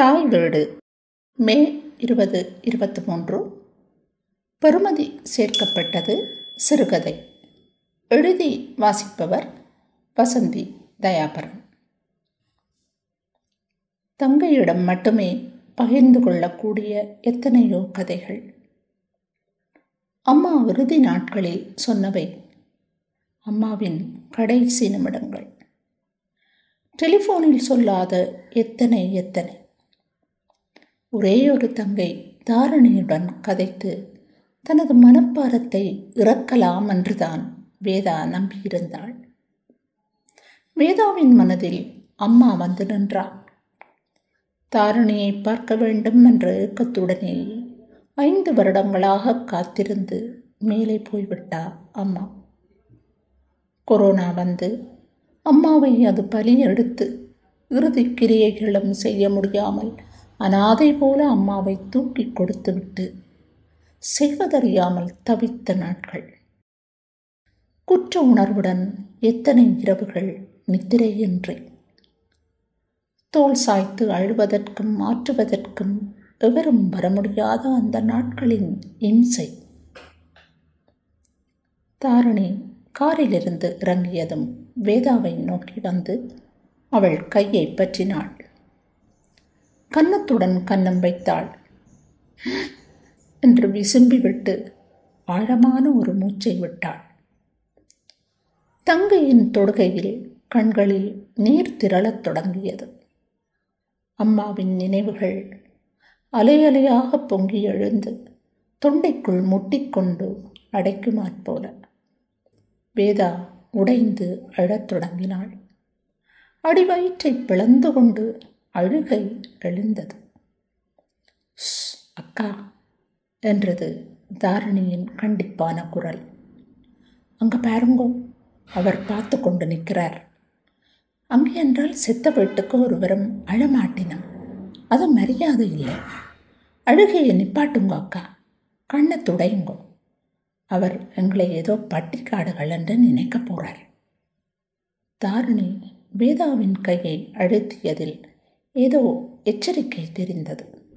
தாய் வீடு மே இருபது இருபத்தி மூன்று பெருமதி சேர்க்கப்பட்டது சிறுகதை. எழுதி வாசிப்பவர் வசந்தி தயாபரன். தங்கையிடம் மட்டுமே பகிர்ந்து கொள்ளக்கூடிய எத்தனையோ கதைகள். அம்மா இறுதி நாட்களில் சொன்னவை. அம்மாவின் கடைசி நிமிடங்கள். டெலிஃபோனில் சொல்லாத எத்தனை எத்தனை. ஒரே ஒரு தங்கை தாரணியுடன் கதைத்து தனது மனப்பாரத்தை இறக்கலாம் என்றுதான் வேதா நம்பியிருந்தாள். வேதாவின் மனதில் அம்மா வந்து நின்றாள். தாரணியை பார்க்க வேண்டும் என்ற ஏக்கத்துடனே ஐந்து வருடங்களாக காத்திருந்து மேலே போய்விட்டா அம்மா. கொரோனா வந்து அம்மாவை அது பலி எடுத்து இறுதி கிரியைகளும் செய்ய முடியாமல் அனாதை போல அம்மாவை தூக்கி கொடுத்துவிட்டு செய்வதறியாமல் தவித்த நாட்கள். குற்ற உணர்வுடன் எத்தனை இரவுகள் நித்திரையின்றி தோல் சாய்த்து அழுவதற்கும் மாற்றுவதற்கும் எவரும் வர முடியாத அந்த நாட்களின் இம்சை. தாரணி காரிலிருந்து இறங்கியதும் வேதாவை நோக்கி வந்து அவள் கையை பற்றினாள். கன்னத்துடன் கன்னம் வைத்தாள். என்று விசும்பிவிட்டு ஆழமான ஒரு மூச்சை விட்டாள். தங்கையின் தொடுகையில் கண்களில் நீர் திரளத் தொடங்கியது. அம்மாவின் நினைவுகள் அலையலையாக பொங்கி எழுந்து தொண்டைக்குள் முட்டிக்கொண்டு அடைக்குமாற் போல. வேதா உடைந்து அழத் தொடங்கினாள். அடிவயிற்றை பிளந்து கொண்டு அழுகை எழுந்தது. அக்கா என்றது தாரிணியின் கண்டிப்பான குரல். அங்க பாருங்கோ அவர் பார்த்து கொண்டு நிற்கிறார். அங்கே என்றால் செத்த வீட்டுக்கு ஒருவரும் அழமாட்டினான் அது மரியாதை இல்லை. அழுகையை நிப்பாட்டுங்க அக்கா. கண்ணை துடையுங்கோ. அவர் எங்களை ஏதோ பட்டிக்காடுகள் என்று நினைக்க போறார். தாரிணி வேதாவின் கையை அழுத்தியதில் ஏதோ எச்சரிக்கை தெரிந்தது.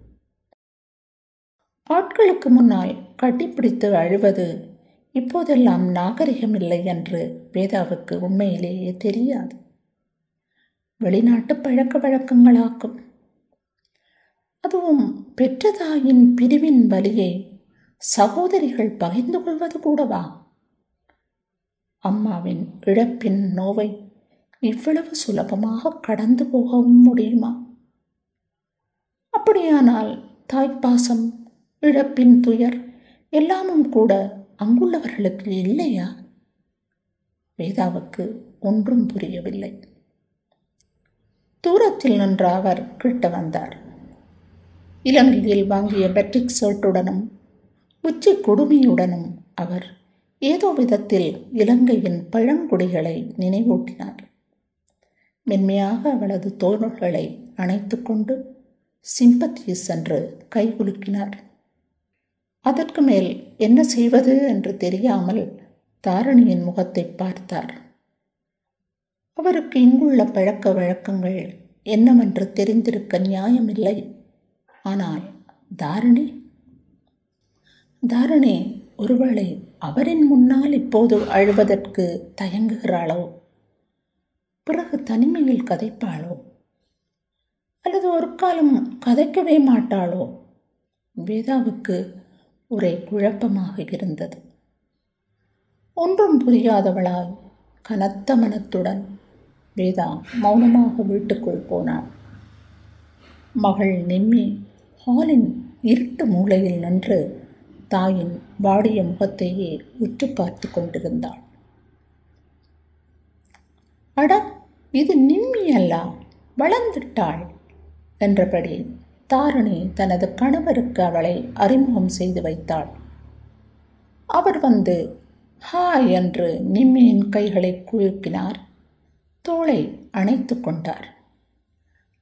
ஆட்களுக்கு முன்னால் கட்டிப்பிடித்து அழுவது இப்போதெல்லாம் நாகரிகம் இல்லை என்று வேதாவுக்கு உண்மையிலேயே தெரியாது. வெளிநாட்டு பழக்க வழக்கங்களாக்கும். அதுவும் பெற்ற தாயின் பிரிவின் வலியை சகோதரிகள் பகிர்ந்து கொள்வது கூடவா? அம்மாவின் இழப்பின் நோவை இவ்வளவு சுலபமாக கடந்து போகவும் முடியுமா? அப்படியானால் தாய்ப்பாசம் இழப்பின் துயர் எல்லாமும் கூட அங்குள்ளவர்களுக்கு இல்லையா? வேதாவுக்கு ஒன்றும் புரியவில்லை. தூரத்தில் நின்ற அவர் கிட்ட வந்தார். இலங்கையில் வாங்கிய பெட்ரிக் சர்ட்டுடனும் உச்சி கொடுமையுடனும் அவர் ஏதோ விதத்தில் இலங்கையின் பழங்குடிகளை நினைவூட்டினார். மென்மையாக அவளது தோள்களை அணைத்து கொண்டு சென்று என்று கைகுலுக்கினார் அதற்கு மேல் என்ன செய்வது? என்று தெரியாமல் தாரணியின் முகத்தை பார்த்தார் அவருக்கு இங்குள்ள பழக்க வழக்கங்கள் என்னவென்று தெரிந்திருக்க நியாயமில்லை. ஆனால் தாரணி தாரணி ஒருவேளை அவரின் முன்னால் இப்போது அழுவதற்கு தயங்குகிறாளோ? பிறகு தனிமையில் கதைப்பாளோ? அல்லது ஒரு காலம் கதைக்கவே மாட்டாளோ? வேதாவுக்கு ஒரே குழப்பமாக இருந்தது. ஒன்றும் புரியாதவளாய் கனத்த மனத்துடன் வேதா மௌனமாக வீட்டுக்குள் போனாள். மகள் நிம்மி ஹாலின் இருட்டு மூலையில் நின்று தாயின் வாடிய முகத்தையே உற்று பார்த்து கொண்டிருந்தாள். அட இது நிம்மி அல்ல வளர்ந்துட்டாள் என்றபடி தாரிணி தனது கணவருக்கு அவளை அறிமுகம் செய்து வைத்தாள். அவர் வந்து ஹாய் என்று நிம்மியின் கைகளை குலுக்கினார். தோளை அணைத்து கொண்டார்.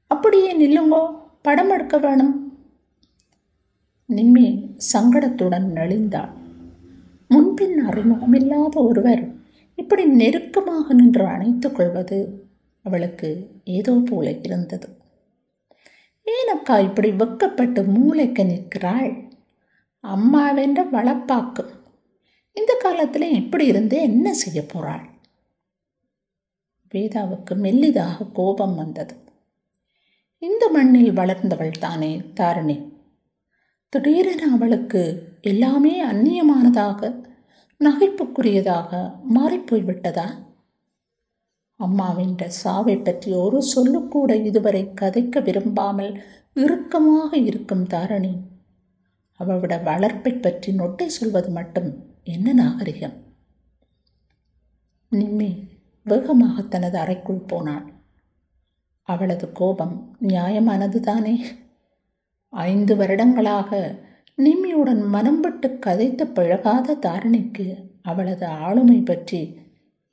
அப்படியே நில்லுங்கோ படம் எடுக்க வேணும். நிம்மி சங்கடத்துடன் நெளிந்தாள். முன்பின் அறிமுகமில்லாத ஒருவர் இப்படி நெருக்கமாக நின்று அணைத்து கொள்வது அவளுக்கு ஏதோ போல இருந்தது. ஏனக்கா இப்படி வெக்கப்பட்டு மூளைக்கு நிற்கிறாள்? அம்மாவென்ற வளப்பாக்கும் இந்த காலத்தில் இப்படி இருந்தே என்ன செய்ய போகிறாள் வேதாவுக்கு மெல்லிதாக கோபம் வந்தது. இந்த மண்ணில் வளர்ந்தவள் தானே தாரணி. திடீரென அவளுக்கு எல்லாமே அந்நியமானதாக நகைப்புக்குரியதாக மாறிப்போய்விட்டதா? அம்மாவின் சாவை பற்றி ஒரு சொல்லுக்கூட இதுவரை கதைக்க விரும்பாமல் இறுக்கமாக இருக்கும் தாரணி. அவளோட வளர்ப்பை பற்றி நொட்டை சொல்வது மட்டும் என்ன நாகரிகம்? நிம்மி வேகமாக தனது அறைக்குள் போனாள். அவளது கோபம் நியாயமானது தானே ஐந்து வருடங்களாக நிம்மியுடன் மனம் விட்டு கதைத்து பழகாத தாரணிக்கு அவளது ஆளுமை பற்றி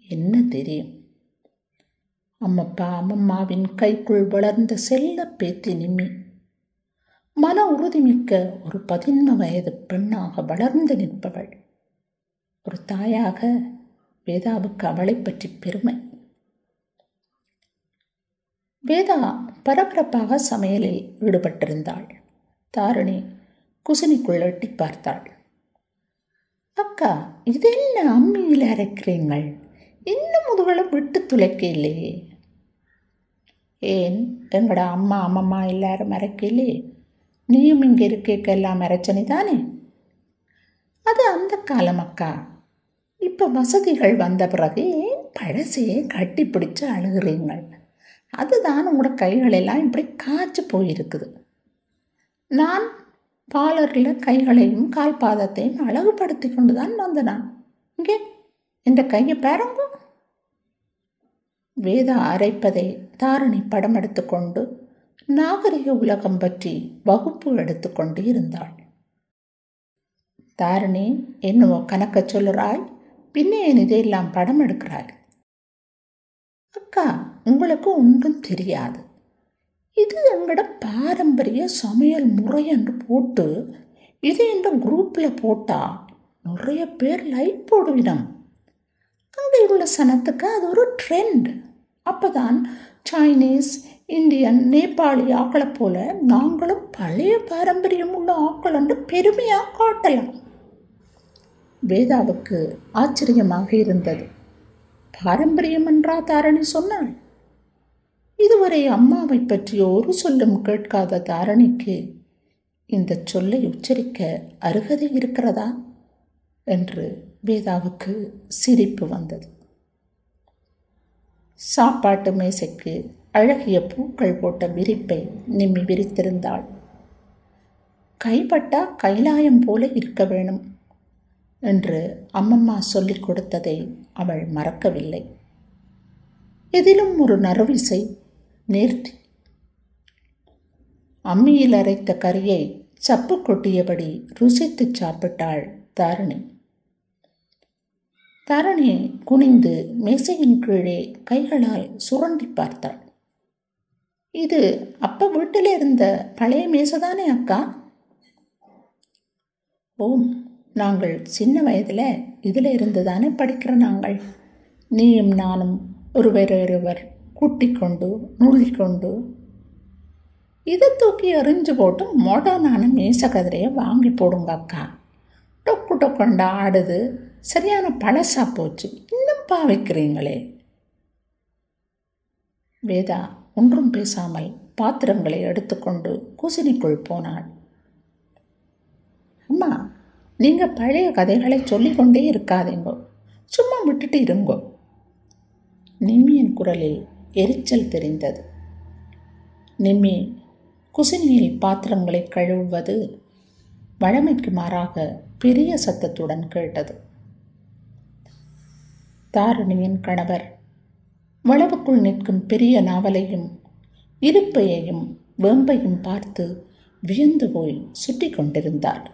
என்ன தெரியும்? அம்மப்பா அம்மம்மாவின் கைக்குள் வளர்ந்த செல்ல பேத்தி நிம்மி. மன உறுதிமிக்க ஒரு பதின்ம வயது பெண்ணாக வளர்ந்து நிற்பவள். ஒரு தாயாக வேதாவுக்கு அவளை பற்றி பெருமை. வேதா பரபரப்பாக சமையலில் ஈடுபட்டிருந்தாள். தாரிணி குசினிக்குள் எட்டி பார்த்தாள். அக்கா இதெல்லாம் அம்மியில் அரைக்கிறீங்கள் இன்னும் முதுகளை விட்டு துளைக்க இல்லையே ஏன்? எங்கட அம்மா அம்மம்மா எல்லாரும் அரைக்கலையே நீயும் இங்கே இருக்கேக்கெல்லாம் அரைச்சனி தானே? அது அந்த காலம் அக்கா. இப்போ வசதிகள் வந்த பிறகு ஏன் பழசையே கட்டி பிடிச்சு அழுகிறீங்கள் அதுதான் உங்களோட கைகளெல்லாம் இப்படி காய்ச்சி போயிருக்குது. நான் பாலரில் கைகளையும் கால் பாதத்தையும் அழகுபடுத்தி கொண்டு தான் வந்தனான். இங்கே இந்த கையை பாருங்க. வேதா அரைப்பதை தாரணி படம் எடுத்துக்கொண்டு நாகரிக உலகம் பற்றி வகுப்பு எடுத்துக்கொண்டு இருந்தாள். தாரணி என்னவோ கணக்க சொல்லுறாய்? பின்னே என் இதையெல்லாம் படம் எடுக்கிறாய்? அக்கா உங்களுக்கு ஒன்றும் தெரியாது. இது எங்களோட பாரம்பரிய சமையல் முறை என்று போட்டு இது இந்த குரூப்பில் போட்டால் நிறைய பேர் லைக் போடுவிடம். அங்கே உள்ள சனத்துக்கு அது ஒரு ட்ரெண்ட் அப்போ தான் சைனீஸ் இந்தியன் நேபாளி ஆக்களை போல நாங்களும் பழைய பாரம்பரியம் உள்ள ஆக்கள் என்று பெருமையாக காட்டலாம். வேதாவுக்கு ஆச்சரியமாக இருந்தது. பாரம்பரியம் என்றா தாரணி சொன்னாள். இதுவரை அம்மாவை பற்றி ஒரு சொல்லும் கேட்காத தாரணிக்கு இந்த சொல்லை உச்சரிக்க அருகதை இருக்கிறதா? என்று வேதாவுக்கு சிரிப்பு வந்தது. சாப்பாட்டு மேசைக்கு அழகிய பூக்கள் போட்ட விரிப்பை நிம்மி விரித்திருந்தாள். கைப்பட்டா கைலாயம் போல இருக்க வேணும் என்று அம்மம்மா சொல்லிக் கொடுத்ததை அவள் மறக்கவில்லை. எதிலும் ஒரு நறுவிசை நேர்த்தி அம்மியில் அரைத்த கறியை சப்பு கொட்டியபடி ருசித்து சாப்பிட்டாள் தாரணி. தாரணி குனிந்து மேசையின் கீழே கைகளால் சுரண்டி பார்த்தாள். இது அப்ப வீட்டில் இருந்த பழைய மேசைதானே அக்கா? ஓம் நாங்கள் சின்ன வயதில் இதில் இருந்து தானே படிக்கிற நாங்கள். நீயும் நானும் ஒருவரொருவர் நுள்ளிக்கொண்டு இதை தூக்கி எறிஞ்சு போட்டு மொடனான மேச கதிரையை வாங்கி போடுங்க அக்கா. டொக்கு டொக்கண்டா ஆடுது. சரியான பழசா போச்சு. இன்னும் பாவிக்கிறீங்களே. வேதா ஒன்றும் பேசாமல் பாத்திரங்களை எடுத்துக்கொண்டு குசினிக்குள் போனாள். அம்மா நீங்கள் பழைய கதைகளை சொல்லிக்கொண்டே இருக்காதீங்கோ. சும்மா விட்டுட்டு இருங்கோ. நிம்மியின் குரலில் எரிச்சல் தெரிந்தது. நிம்மி குசினியில் பாத்திரங்களை கழுவுவது வழமைக்கு மாறாக பெரிய சத்தத்துடன் கேட்டது. தாரிணியின் கணவர் வளவுக்குள் நிற்கும் பெரிய நாவலையும் இருப்பையையும் வேம்பையும் பார்த்து வியந்து போய் சுற்றி கொண்டிருந்தார்.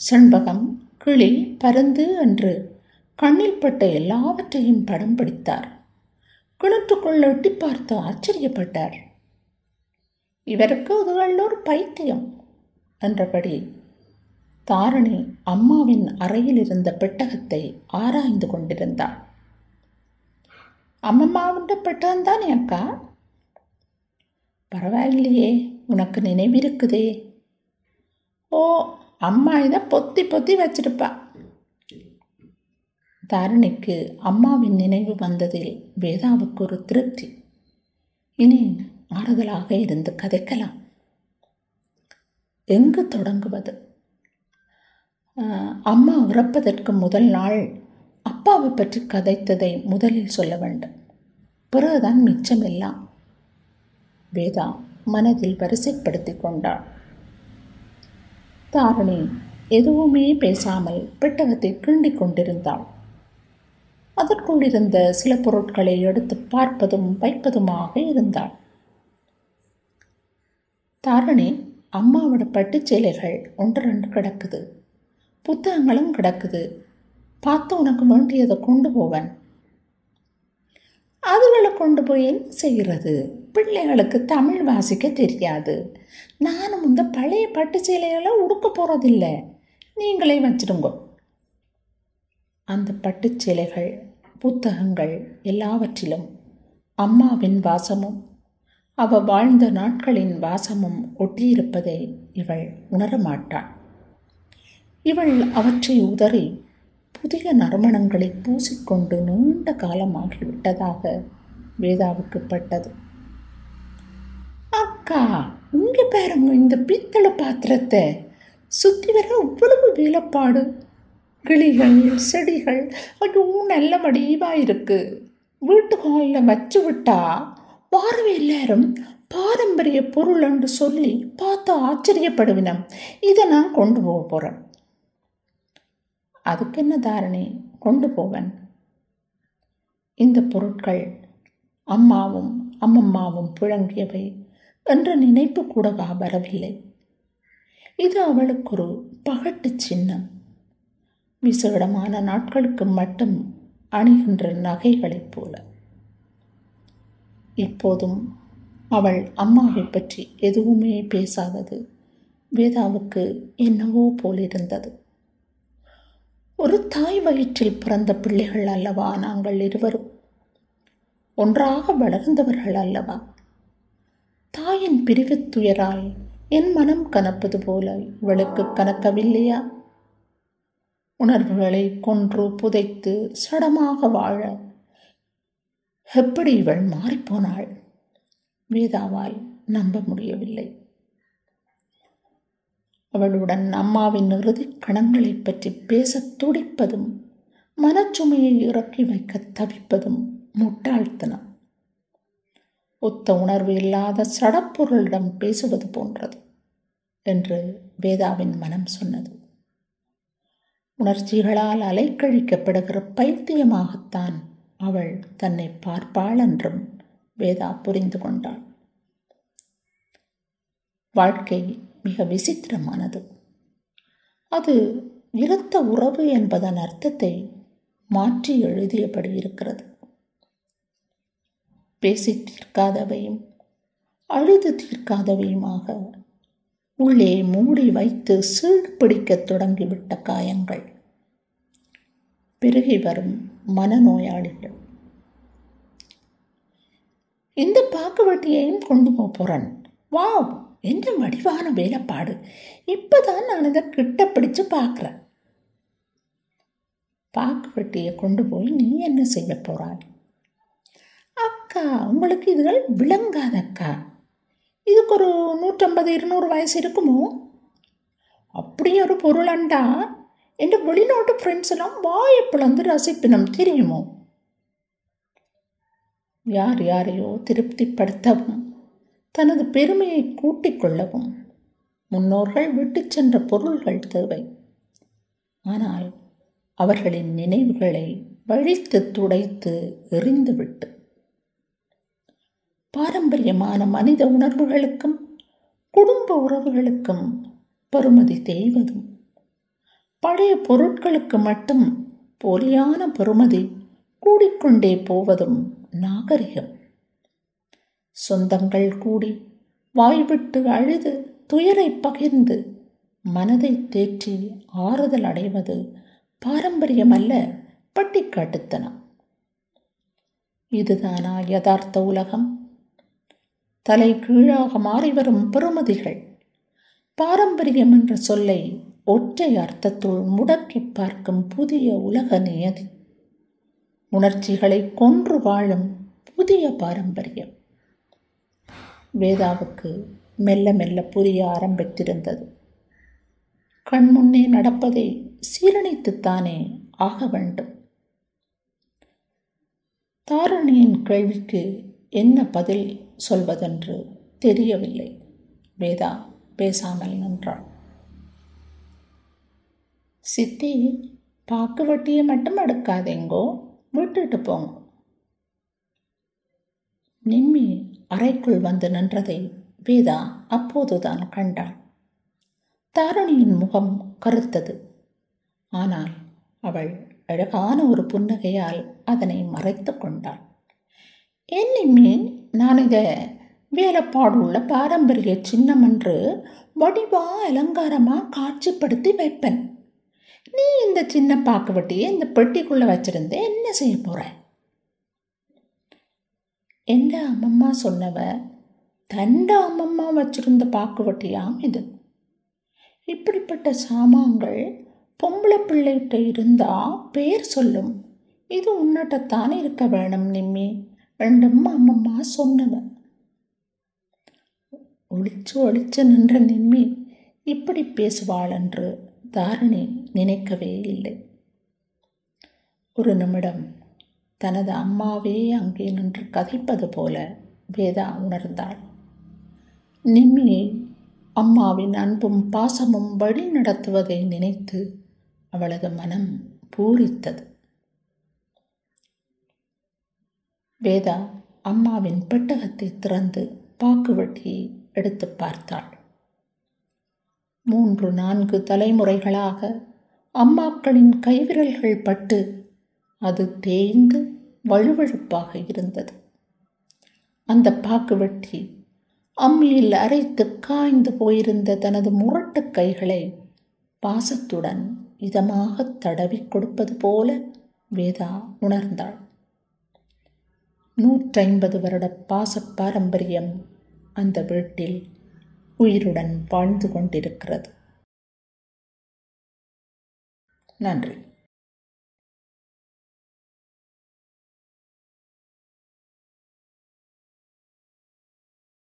செண்பகம் கிளி பருந்து என்று கண்ணில் பட்ட எல்லாவற்றையும் படம் பிடித்தார். கிணற்றுக்குள் எட்டி பார்த்து ஆச்சரியப்பட்டார். இவருக்கு ஒரு பைத்தியம் என்றபடி தாரணி அம்மாவின் அறையில் இருந்த பெட்டகத்தை ஆராய்ந்து கொண்டிருந்தாள். அம்மம்மாவுண்ட பெட்டகம் தானே அக்கா? பரவாயில்லையே உனக்கு நினைவிருக்குதே. ஓ அம்மா இதை பொத்தி பொத்தி வச்சிருப்பா. தாரணிக்கு அம்மாவின் நினைவு வந்ததில் வேதாவுக்கு ஒரு திருப்தி. இனி ஆறுதலாக இருந்து கதைக்கலாம். எங்கு தொடங்குவது? அம்மா உறப்பதற்கு முதல் நாள் அப்பாவை பற்றி கதைத்ததை முதலில் சொல்ல வேண்டும். பிறகுதான் மிச்சமெல்லாம் வேதா மனதில் வரிசைப்படுத்தி கொண்டாள். தாரணி எதுவுமே பேசாமல் பெட்டகத்தை கிண்டிக் கொண்டிருந்தாள். அதற்குள் இருந்த சில பொருட்களை எடுத்து பார்ப்பதும் வைப்பதுமாக இருந்தாள். தாரணி அம்மாவோட பட்டுச் சேலைகள் ஒன்று ரெண்டு கிடக்குது. புத்தகங்களும் கிடக்குது. பார்த்து உனக்கு வேண்டியதை கொண்டு போவன். அதுகளை கொண்டு போய் என்ன செய்கிறது? பிள்ளைகளுக்கு தமிழ் வாசிக்க தெரியாது. நானும் இந்த பழைய பட்டு சேலைகளை உடுக்க போகிறதில்லை நீங்களே வச்சிடுங்க. அந்த பட்டுச் சேலைகள் புத்தகங்கள் எல்லாவற்றிலும் அம்மாவின் வாசமும் அவ வாழ்ந்த நாட்களின் வாசமும் ஒட்டியிருப்பதை இவள் உணரமாட்டாள் இவள் அவற்றை உதறி புதிய நறுமணங்களை பூசிக்கொண்டு நீண்ட காலமாகிவிட்டதாக வேதாவுக்கு பட்டது. அக்கா இங்கே பாருங்க இந்த பித்தளை பாத்திரத்தை சுற்றி வர இவ்வளவு வேலைப்பாடு. கிளிகள் செடிகள் ஐயோ நல்ல வடிவாக இருக்கு. வீட்டு ஹாலில் வச்சு விட்டா பார்வை எல்லாரும் பாரம்பரிய பொருள் என்று சொல்லி பார்த்து ஆச்சரியப்படுவினம். இதை நான் கொண்டு போக போகிறேன் அதுக்கு என்ன தாரணி? கொண்டு போவேன். இந்த பொருட்கள் அம்மாவும் அம்மம்மாவும் புழங்கியவை என்ற நினைப்பு கூடவா வரவில்லை. இது அவளுக்கு ஒரு பகட்டு சின்னம். விசேடமான நாட்களுக்கு மட்டும் அணிகின்ற நகைகளைப் போல. இப்போதும் அவள் அம்மாவை பற்றி எதுவுமே பேசாதது. வேதாவுக்கு என்னவோ போலிருந்தது. ஒரு தாய் வயிற்றில் பிறந்த பிள்ளைகள் அல்லவா நாங்கள் இருவரும்? ஒன்றாக வளர்ந்தவர்கள் அல்லவா? தாயின் பிரிவு துயரால் என் மனம் கனப்பது போல இவளுக்கு கனக்கவில்லையா? உணர்வுகளை கொன்று புதைத்து சடமாக வாழ எப்படி இவள் மாறிப்போனாள்? வேதாவால் நம்ப முடியவில்லை. அவளுடன் அம்மாவின் இறுதி கணங்களை பற்றி பேசத் துடிப்பதும் மனச்சுமையை இறக்கி வைக்க தவிப்பதும் முட்டாள்தனம். ஒத்த உணர்வு இல்லாத சடப்பொருளிடம் பேசுவது போன்றது என்று வேதாவின் மனம் சொன்னது. உணர்ச்சிகளால் அலைக்கழிக்கப்படுகிற பைத்தியமாகத்தான் அவள் தன்னை பார்ப்பாள் என்றும் வேதா புரிந்து கொண்டாள். வாழ்க்கை மிக விசித்திரமானது. அது இரத்த உறவு என்பதன் அர்த்தத்தை மாற்றி எழுதியபடி இருக்கிறது. பேசி தீர்க்காதவையும் அழுது தீர்க்காதவையுமாக உள்ளே மூடி வைத்து சீடு பிடிக்கத் தொடங்கிவிட்ட காயங்கள். பெருகி வரும் மனநோயாளிகள். இந்த பாக்குவட்டியையும் கொண்டு போக போகிறேன் வாவ் என்ன வடிவான வேலைப்பாடு. இப்போதான் நான் இதை கிட்ட பிடிச்சு பார்க்குறேன் பாக்குவட்டியை கொண்டு போய் நீ என்ன செய்ய போகிறாய் அக்கா உங்களுக்கு இதுகள் விளங்காதக்கா. இதுக்கு ஒரு நூற்றம்பது இருநூறு வயசு இருக்குமோ? அப்படி ஒரு பொருளண்டா என் வெளிநாட்டு ஃப்ரெண்ட்ஸெல்லாம் வாயை பிளந்து ரசிப்பினம் தெரியுமோ? யார் யாரையோ திருப்திப்படுத்தவும் தனது பெருமையை கூட்டிக் கொள்ளவும் முன்னோர்கள் விட்டு சென்ற பொருள்கள் தேவை. ஆனால் அவர்களின் நினைவுகளை வழித்து துடைத்து எறிந்துவிட்டு பாரம்பரியமான மனித உணர்வுகளுக்கும் குடும்ப உறவுகளுக்கும் பெறுமதி தேய்வதும் பழைய பொருட்களுக்கு மட்டும் போலியான பெறுமதி கூடிக்கொண்டே போவதும் நாகரிகம். சொந்தங்கள் கூடி வாய்விட்டு அழுது துயரை பகிர்ந்து மனதை தேற்றி ஆறுதல் அடைவது பாரம்பரியமல்ல பட்டிக்காட்டுத்தனம். இதுதானா யதார்த்த உலகம்? தலை கீழாக மாறிவரும் பெறுமதிகள். பாரம்பரியம் என்ற சொல்லை ஒற்றை அர்த்தத்துள் முடக்கி பார்க்கும் புதிய உலக நியதி. உணர்ச்சிகளை கொன்று வாழும் புதிய பாரம்பரியம். வேதாவுக்கு மெல்ல மெல்ல புரிய ஆரம்பித்திருந்தது. கண்முன்னே நடப்பதை சீரணித்துத்தானே ஆக வேண்டும். தாரணியின் கேள்விக்கு என்ன பதில் சொல்வதென்று தெரியவில்லை. வேதா பேசாமல் நின்றாள். சித்தி பாக்கு வட்டியை மட்டும் எடுக்காதேங்கோ. விட்டுட்டு போங்க நிம்மி அறைக்குள் வந்து நின்றதை வேதா அப்போதுதான் கண்டாள். தாரணியின் முகம் கருத்தது. ஆனால் அவள் அழகான ஒரு புன்னகையால் அதனை மறைத்து கொண்டாள். என் நான் இதை வேலைப்பாடுள்ள பாரம்பரிய சின்னம் என்று வடிவா அலங்காரமாக காட்சிப்படுத்தி வைப்பேன். நீ இந்த சின்ன பாக்குவட்டியை இந்த பெட்டிக்குள்ளே வச்சிருந்த என்ன செய்ய போகிற எந்த அம்மம்மா சொன்னவ தண்ட அம்மம்மா வச்சிருந்த பாக்குவட்டியாம் இது. இப்படிப்பட்ட சாமான்கள் பொம்பளை பிள்ளைகிட்ட இருந்தால் பேர் சொல்லும். இது உன்னட்டத்தான் இருக்க வேணும் நிம்மி. ரெண்டம்மா அம்மம்மா சொன்னவன் ஒளிச்சு ஒளிச்சு நின்ற நிம்மி இப்படி பேசுவாள் என்று தாரணி நினைக்கவே இல்லை. ஒரு நிமிடம் தனது அம்மாவே அங்கே நின்று கதைப்பது போல வேதா உணர்ந்தாள். நிம்மியை அம்மாவின் அன்பும் பாசமும் வழி நடத்துவதை நினைத்து அவளது மனம் பூரித்தது. வேதா அம்மாவின் பெட்டகத்தை திறந்து பாக்குவட்டியை எடுத்து பார்த்தாள். மூன்று நான்கு தலைமுறைகளாக அம்மாக்களின் கைவிரல்கள் பட்டு அது தேய்ந்து வழுவழுப்பாக இருந்தது. அந்த பாக்குவட்டி அம்மியில் அரைத்து காய்ந்து போயிருந்த தனது முரட்டு கைகளை பாசத்துடன் இதமாக தடவி கொடுப்பது போல வேதா உணர்ந்தாள். நூற்றைம்பது வருட பாச பாரம்பரியம் அந்த வீட்டில் உயிருடன் வாழ்ந்து கொண்டிருக்கிறது. நன்றி.